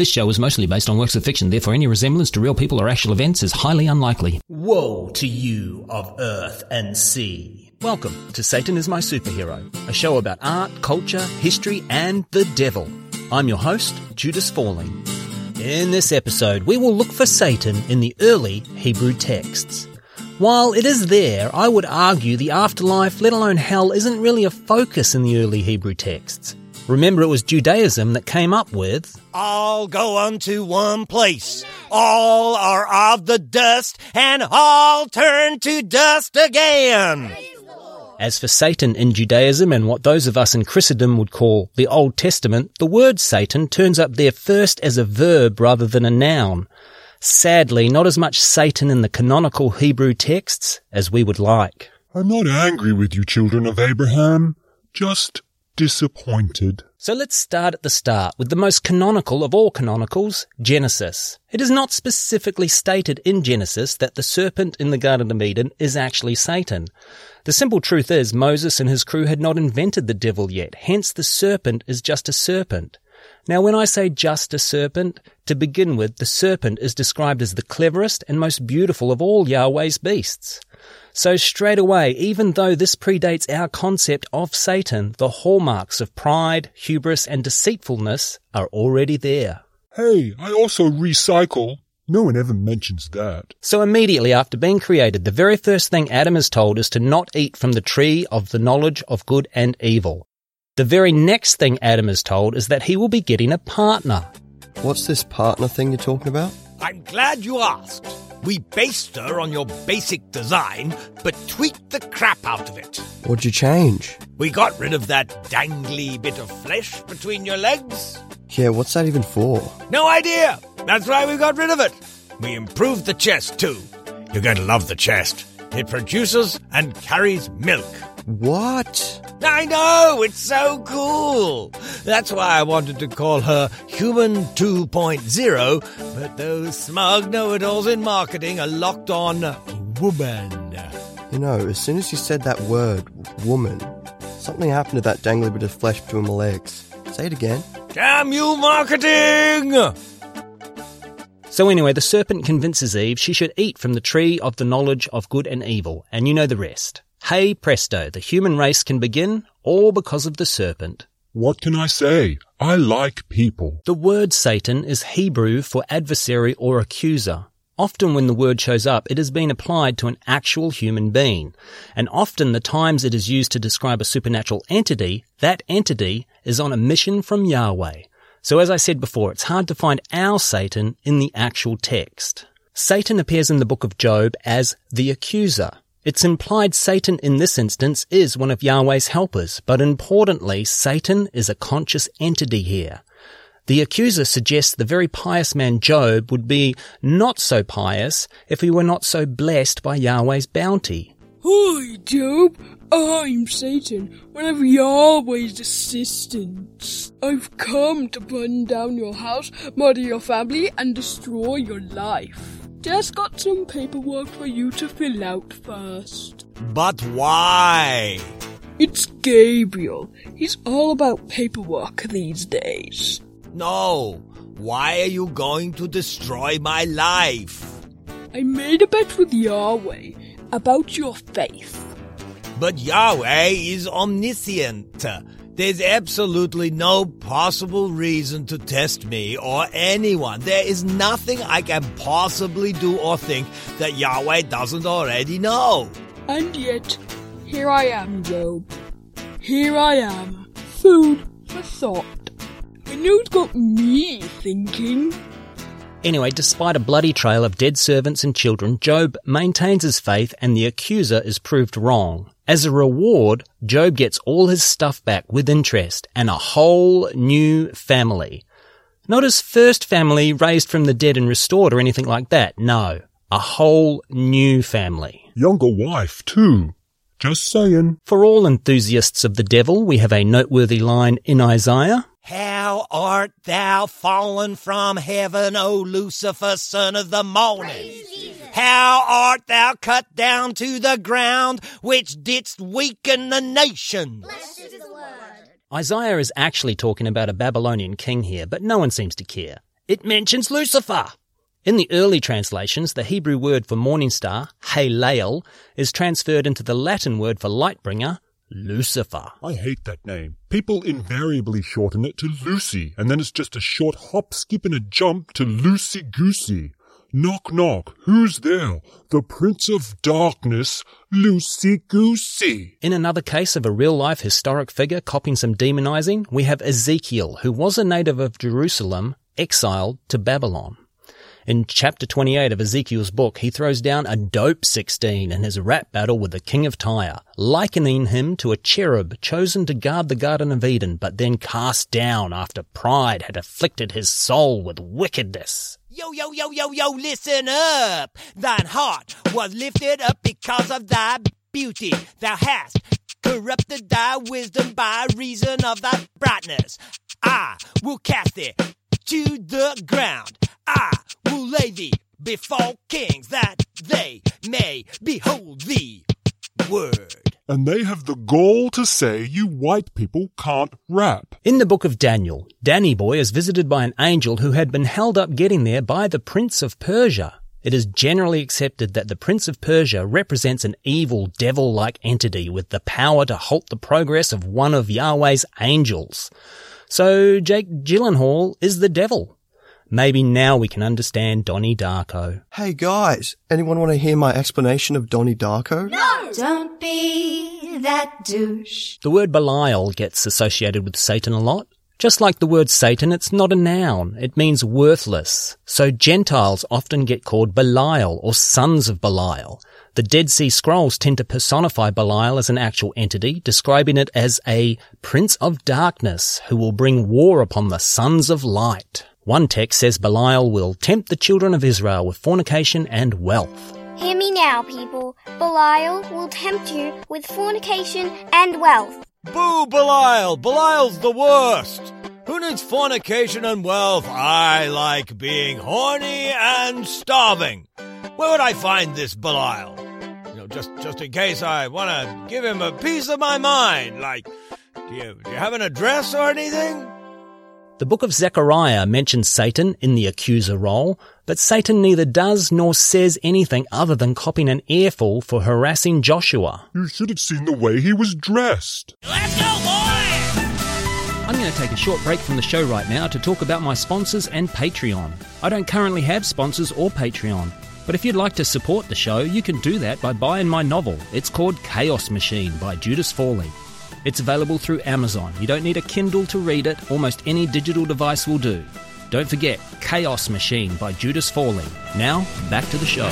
This show is mostly based on works of fiction, therefore any resemblance to real people or actual events is highly unlikely. Woe to you of earth and sea. Welcome to Satan is My Superhero, a show about art, culture, history, and the devil. I'm your host, Judas Falling. In this episode, we will look for Satan in the early Hebrew texts. While it is there, I would argue the afterlife, let alone hell, isn't really a focus in the early Hebrew texts. Remember, it was Judaism that came up with All go unto one place. All are of the dust, and all turn to dust again. As for Satan in Judaism and what those of us in Christendom would call the Old Testament, the word Satan turns up there first as a verb rather than a noun. Sadly, not as much Satan in the canonical Hebrew texts as we would like. I'm not angry with you, children of Abraham. Just disappointed. So let's start at the start with the most canonical of all canonicals, Genesis. It is not specifically stated in Genesis that the serpent in the Garden of Eden is actually Satan. The simple truth is Moses and his crew had not invented the devil yet, hence the serpent is just a serpent. Now when I say just a serpent, to begin with, the serpent is described as the cleverest and most beautiful of all Yahweh's beasts. So straight away, even though this predates our concept of Satan, the hallmarks of pride, hubris, and deceitfulness are already there. Hey, I also recycle. No one ever mentions that. So immediately after being created, the very first thing Adam is told is to not eat from the tree of the knowledge of good and evil. The very next thing Adam is told is that he will be getting a partner. What's this partner thing you're talking about? I'm glad you asked. We based her on your basic design, but tweaked the crap out of it. What'd you change? We got rid of that dangly bit of flesh between your legs. Yeah, what's that even for? No idea. That's why we got rid of it. We improved the chest too. You're going to love the chest. It produces and carries milk. What? I know, it's so cool. That's why I wanted to call her Human 2.0, but those smug know-it-alls in marketing are locked on woman. You know, as soon as you said that word, woman, something happened to that dangly bit of flesh between my legs. Say it again. Damn you, marketing! So anyway, the serpent convinces Eve she should eat from the tree of the knowledge of good and evil, and you know the rest. Hey presto, the human race can begin, all because of the serpent. What can I say? I like people. The word Satan is Hebrew for adversary or accuser. Often when the word shows up, it has been applied to an actual human being. And often the times it is used to describe a supernatural entity, that entity is on a mission from Yahweh. So as I said before, it's hard to find our Satan in the actual text. Satan appears in the book of Job as the accuser. It's implied Satan in this instance is one of Yahweh's helpers, but importantly, Satan is a conscious entity here. The accuser suggests the very pious man Job would be not so pious if he were not so blessed by Yahweh's bounty. Hi, Job. I'm Satan, one of Yahweh's assistants. I've come to burn down your house, murder your family, and destroy your life. Just got some paperwork for you to fill out first. But why? It's Gabriel. He's all about paperwork these days. No. Why are you going to destroy my life? I made a bet with Yahweh about your faith. But Yahweh is omniscient. There's absolutely no possible reason to test me or anyone. There is nothing I can possibly do or think that Yahweh doesn't already know. And yet, here I am, Job. Here I am. Food for thought. And who's got me thinking? Anyway, despite a bloody trail of dead servants and children, Job maintains his faith and the accuser is proved wrong. As a reward, Job gets all his stuff back with interest and a whole new family. Not his first family raised from the dead and restored or anything like that. No. A whole new family. Younger wife, too. Just saying. For all enthusiasts of the devil, we have a noteworthy line in Isaiah. How art thou fallen from heaven, O Lucifer, son of the morning? How art thou cut down to the ground, which didst weaken the nations? Isaiah is actually talking about a Babylonian king here, but no one seems to care. It mentions Lucifer. In the early translations, the Hebrew word for morning star, Halel, is transferred into the Latin word for light bringer, Lucifer. I hate that name. People invariably shorten it to Lucy, and then it's just a short hop, skip, and a jump to Lucy Goosey. Knock, knock. Who's there? The Prince of Darkness, Lucy Goosey. In another case of a real life historic figure copying some demonizing, we have Ezekiel, who was a native of Jerusalem, exiled to Babylon. In chapter 28 of Ezekiel's book, he throws down a dope 16 in his rap battle with the king of Tyre, likening him to a cherub chosen to guard the Garden of Eden, but then cast down after pride had afflicted his soul with wickedness. Yo, yo, yo, yo, yo, listen up. Thine heart was lifted up because of thy beauty. Thou hast corrupted thy wisdom by reason of thy brightness. I will cast thee to the ground. I will lay thee before kings And they have the gall to say you white people can't rap. In the book of Daniel, Danny Boy is visited by an angel who had been held up getting there by the Prince of Persia. It is generally accepted that the Prince of Persia represents an evil devil-like entity with the power to halt the progress of one of Yahweh's angels. So Jake Gyllenhaal is the devil. Maybe now we can understand Donnie Darko. Hey guys, anyone want to hear my explanation of Donnie Darko? No! Don't be that douche. The word Belial gets associated with Satan a lot. Just like the word Satan, it's not a noun. It means worthless. So Gentiles often get called Belial or sons of Belial. The Dead Sea Scrolls tend to personify Belial as an actual entity, describing it as a prince of darkness who will bring war upon the sons of light. One text says Belial will tempt the children of Israel with fornication and wealth. Hear me now, people. Belial will tempt you with fornication and wealth. Boo, Belial! Belial's the worst! Who needs fornication and wealth? I like being horny and starving. Where would I find this Belial? You know, just just in case I want to give him a piece of my mind. Like, do you, do you have an address or anything? The book of Zechariah mentions Satan in the accuser role, but Satan neither does nor says anything other than copying an earful for harassing Joshua. You should have seen the way he was dressed. Let's go, boy! I'm going to take a short break from the show right now to talk about my sponsors and Patreon. I don't currently have sponsors or Patreon, but if you'd like to support the show, you can do that by buying my novel. It's called Chaos Machine by Judas Fawley. It's available through Amazon. You don't need a Kindle to read it, almost any digital device will do. Don't forget Chaos Machine by Judas Falling. Now, back to the show.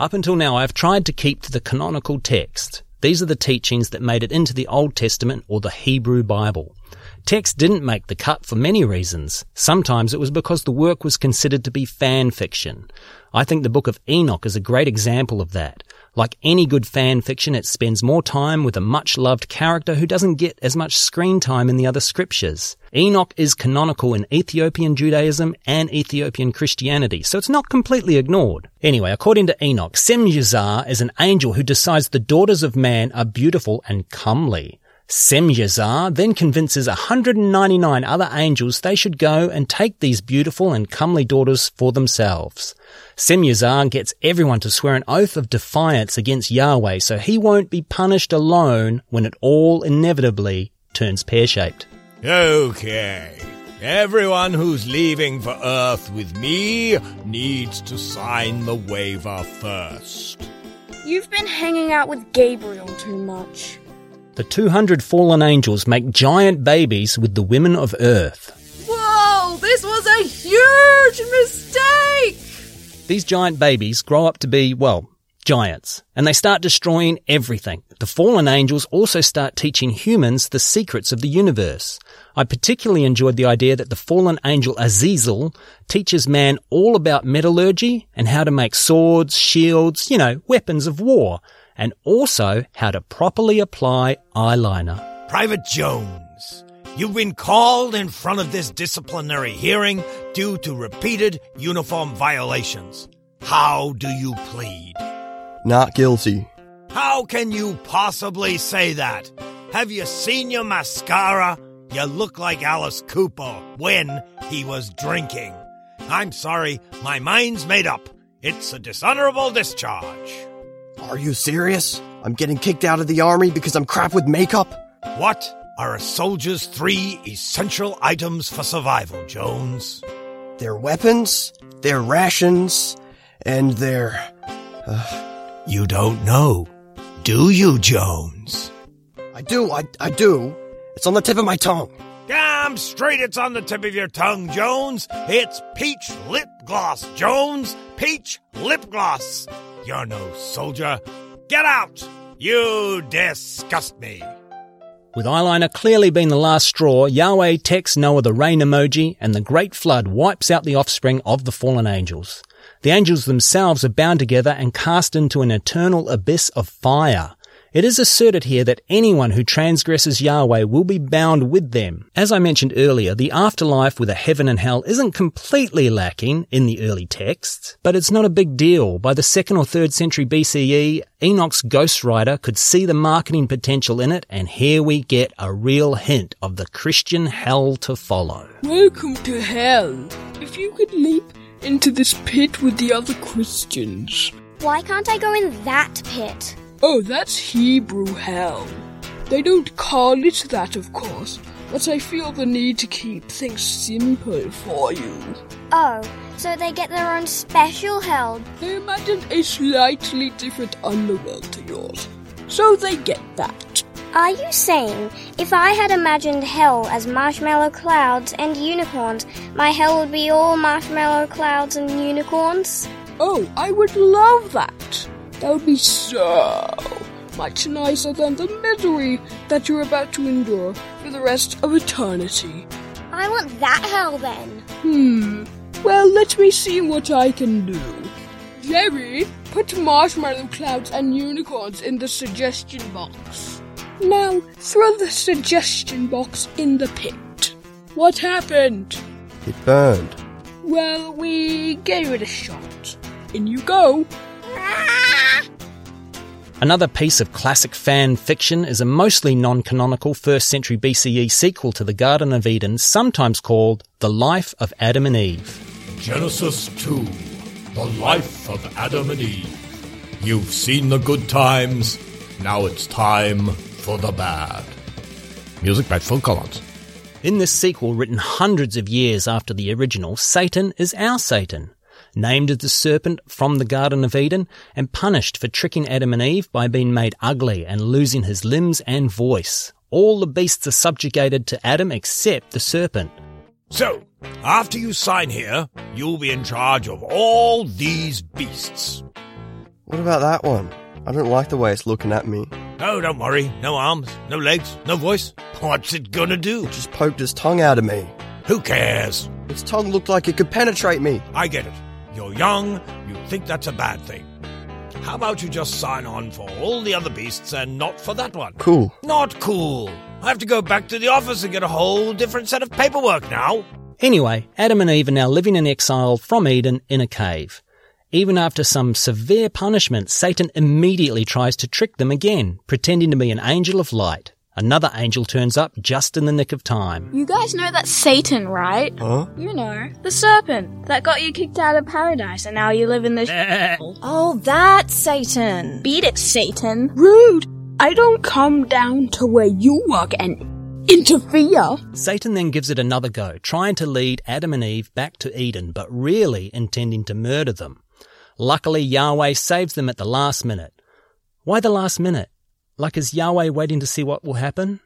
Up until now, I've tried to keep to the canonical text. These are the teachings that made it into the Old Testament or the Hebrew Bible. Text didn't make the cut for many reasons. Sometimes it was because the work was considered to be fan fiction. I think the Book of Enoch is a great example of that. Like any good fan fiction, it spends more time with a much loved character who doesn't get as much screen time in the other scriptures. Enoch is canonical in Ethiopian Judaism and Ethiopian Christianity, so it's not completely ignored. Anyway, according to Enoch, Semyazar is an angel who decides the daughters of man are beautiful and comely. Semyazar then convinces 199 other angels they should go and take these beautiful and comely daughters for themselves. Semyazar gets everyone to swear an oath of defiance against Yahweh so he won't be punished alone when it all inevitably turns pear-shaped. Okay. Everyone who's leaving for Earth with me needs to sign the waiver first. You've been hanging out with Gabriel too much. The 200 fallen angels make giant babies with the women of Earth. Whoa, this was a huge mistake! These giant babies grow up to be, well, giants, and they start destroying everything. The fallen angels also start teaching humans the secrets of the universe. I particularly enjoyed the idea that the fallen angel Azazel teaches man all about metallurgy and how to make swords, shields, you know, weapons of war, and also how to properly apply eyeliner. Private Jones, you've been called in front of this disciplinary hearing due to repeated uniform violations. How do you plead? Not guilty. How can you possibly say that? Have you seen your mascara? You look like Alice Cooper when he was drinking. I'm sorry, my mind's made up. It's a dishonorable discharge. Are you serious? I'm getting kicked out of the army because I'm crap with makeup? What are a soldier's three essential items for survival, Jones? Their weapons, their rations, and their. Uh... You don't know, do you, Jones? I do, I, I do. It's on the tip of my tongue. Damn straight it's on the tip of your tongue, Jones. It's peach lip gloss, Jones. Peach lip gloss. You're no soldier. Get out! You disgust me. With eyeliner clearly being the last straw, Yahweh texts Noah the rain emoji and the great flood wipes out the offspring of the fallen angels. The angels themselves are bound together and cast into an eternal abyss of fire. It is asserted here that anyone who transgresses Yahweh will be bound with them. As I mentioned earlier, the afterlife with a heaven and hell isn't completely lacking in the early texts, but it's not a big deal. By the second or third century BCE, Enoch's ghostwriter could see the marketing potential in it, and here we get a real hint of the Christian hell to follow. Welcome to hell. If you could leap into this pit with the other Christians. Why can't I go in that pit? Oh, that's Hebrew hell. They don't call it that, of course, but I feel the need to keep things simple for you. Oh, so they get their own special hell? They imagined a slightly different underworld to yours, so they get that. Are you saying if I had imagined hell as marshmallow clouds and unicorns, my hell would be all marshmallow clouds and unicorns? Oh, I would love that. That would be so much nicer than the misery that you're about to endure for the rest of eternity. I want that hell then. Hmm. Well, let me see what I can do. Jerry, put marshmallow clouds and unicorns in the suggestion box. Now, throw the suggestion box in the pit. What happened? It burned. Well, we gave it a shot. In you go. Another piece of classic fan fiction is a mostly non canonical 1st century BCE sequel to the Garden of Eden, sometimes called The Life of Adam and Eve. Genesis 2 The Life of Adam and Eve. You've seen the good times, now it's time for the bad. Music by Phil Collins. In this sequel, written hundreds of years after the original, Satan is our Satan named as the serpent from the Garden of Eden, and punished for tricking Adam and Eve by being made ugly and losing his limbs and voice. All the beasts are subjugated to Adam except the serpent. So, after you sign here, you'll be in charge of all these beasts. What about that one? I don't like the way it's looking at me. Oh, don't worry. No arms, no legs, no voice. What's it gonna do? It just poked its tongue out of me. Who cares? Its tongue looked like it could penetrate me. I get it. You're young, you think that's a bad thing. How about you just sign on for all the other beasts and not for that one? Cool. Not cool. I have to go back to the office and get a whole different set of paperwork now. Anyway, Adam and Eve are now living in exile from Eden in a cave. Even after some severe punishment, Satan immediately tries to trick them again, pretending to be an angel of light. Another angel turns up just in the nick of time. You guys know that's Satan, right? Huh? You know, the serpent that got you kicked out of paradise and now you live in this. oh, that's Satan. Beat it, Satan. Rude! I don't come down to where you work and interfere. Satan then gives it another go, trying to lead Adam and Eve back to Eden, but really intending to murder them. Luckily, Yahweh saves them at the last minute. Why the last minute? Like, is Yahweh waiting to see what will happen?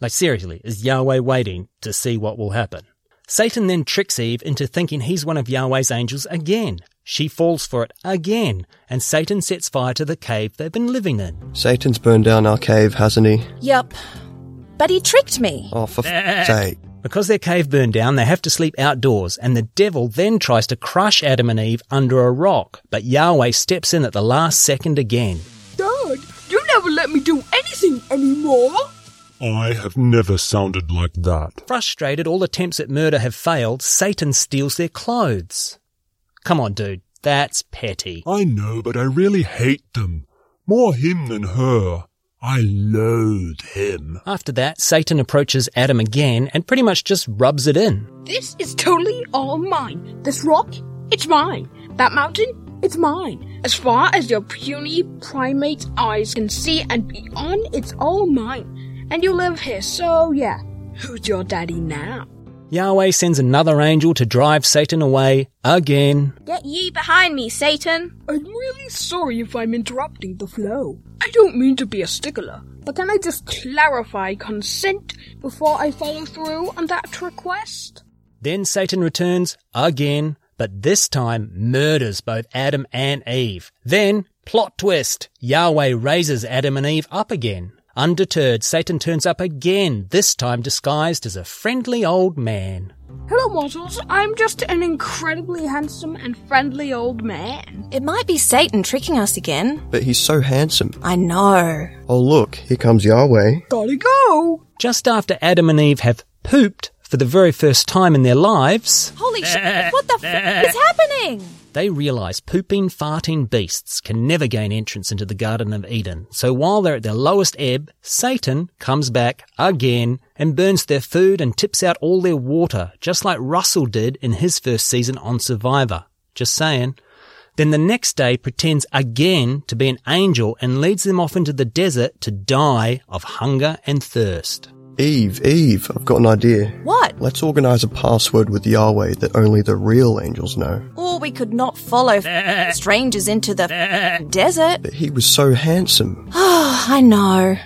Like, seriously, is Yahweh waiting to see what will happen? Satan then tricks Eve into thinking he's one of Yahweh's angels again. She falls for it again, and Satan sets fire to the cave they've been living in. Satan's burned down our cave, hasn't he? Yup. But he tricked me. Oh, for f- sake. Because their cave burned down, they have to sleep outdoors, and the devil then tries to crush Adam and Eve under a rock, but Yahweh steps in at the last second again. Dad, you let me do anything anymore. I have never sounded like that. Frustrated, all attempts at murder have failed, Satan steals their clothes. Come on, dude. That's petty. I know, but I really hate them. More him than her. I loathe him. After that, Satan approaches Adam again and pretty much just rubs it in. This is totally all mine. This rock, it's mine. That mountain, it's mine. As far as your puny primate eyes can see and beyond, it's all mine. And you live here, so yeah. Who's your daddy now? Yahweh sends another angel to drive Satan away again. Get ye behind me, Satan! I'm really sorry if I'm interrupting the flow. I don't mean to be a stickler, but can I just clarify consent before I follow through on that request? Then Satan returns again, but this time murders both Adam and Eve. Then, plot twist, Yahweh raises Adam and Eve up again. Undeterred, Satan turns up again, this time disguised as a friendly old man. Hello, mortals. I'm just an incredibly handsome and friendly old man. It might be Satan tricking us again. But he's so handsome. I know. Oh, look, here comes Yahweh. Gotta go! Just after Adam and Eve have pooped for the very first time in their lives, Holy shit, what the f is happening? they realize pooping, farting beasts can never gain entrance into the Garden of Eden. So while they're at their lowest ebb, Satan comes back again and burns their food and tips out all their water, just like Russell did in his first season on Survivor. Just saying. Then the next day pretends again to be an angel and leads them off into the desert to die of hunger and thirst. Eve, Eve, I've got an idea. What? Let's organize a password with Yahweh that only the real angels know. Or we could not follow strangers into the desert. But he was so handsome. Oh, I know.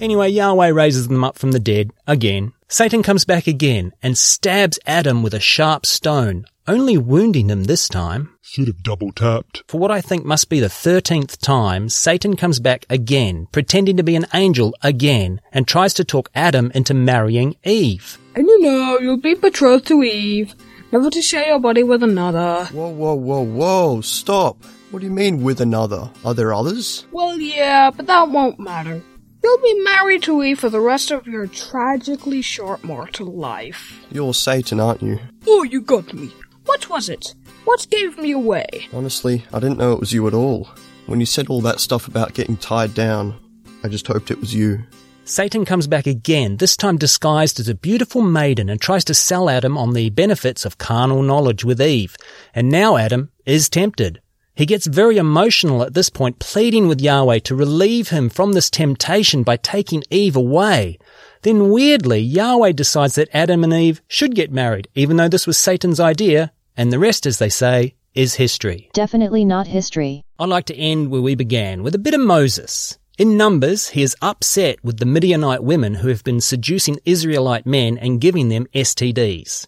Anyway, Yahweh raises them up from the dead again. Satan comes back again and stabs Adam with a sharp stone, only wounding him this time. Should have double tapped. For what I think must be the thirteenth time, Satan comes back again, pretending to be an angel again, and tries to talk Adam into marrying Eve. And you know, you'll be betrothed to Eve, never to share your body with another. Whoa, whoa, whoa, whoa, stop. What do you mean with another? Are there others? Well, yeah, but that won't matter. You'll be married to Eve for the rest of your tragically short mortal life. You're Satan, aren't you? Oh, you got me. What was it? What gave me away? Honestly, I didn't know it was you at all. When you said all that stuff about getting tied down, I just hoped it was you. Satan comes back again, this time disguised as a beautiful maiden and tries to sell Adam on the benefits of carnal knowledge with Eve. And now Adam is tempted. He gets very emotional at this point, pleading with Yahweh to relieve him from this temptation by taking Eve away. Then weirdly, Yahweh decides that Adam and Eve should get married, even though this was Satan's idea, and the rest, as they say, is history. Definitely not history. I'd like to end where we began, with a bit of Moses. In Numbers, he is upset with the Midianite women who have been seducing Israelite men and giving them STDs.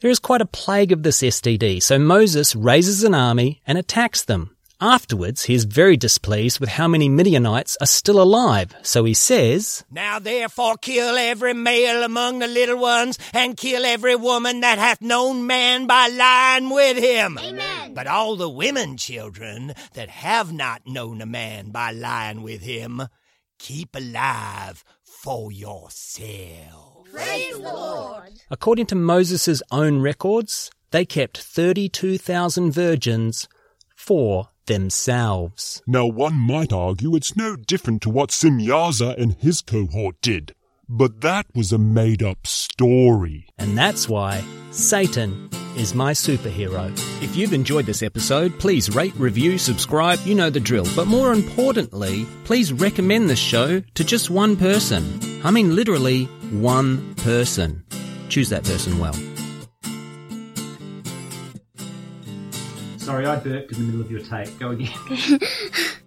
There is quite a plague of this STD, so Moses raises an army and attacks them. Afterwards, he is very displeased with how many Midianites are still alive, so he says, Now therefore kill every male among the little ones, and kill every woman that hath known man by lying with him. Amen. But all the women children that have not known a man by lying with him, keep alive for yourself. Praise the Lord. According to Moses' own records, they kept 32,000 virgins for themselves. Now one might argue it's no different to what Simyaza and his cohort did. But that was a made up story. And that's why Satan is my superhero. If you've enjoyed this episode, please rate, review, subscribe, you know the drill. But more importantly, please recommend this show to just one person. I mean literally one person. Choose that person well. Sorry, I burped in the middle of your tape. Go again.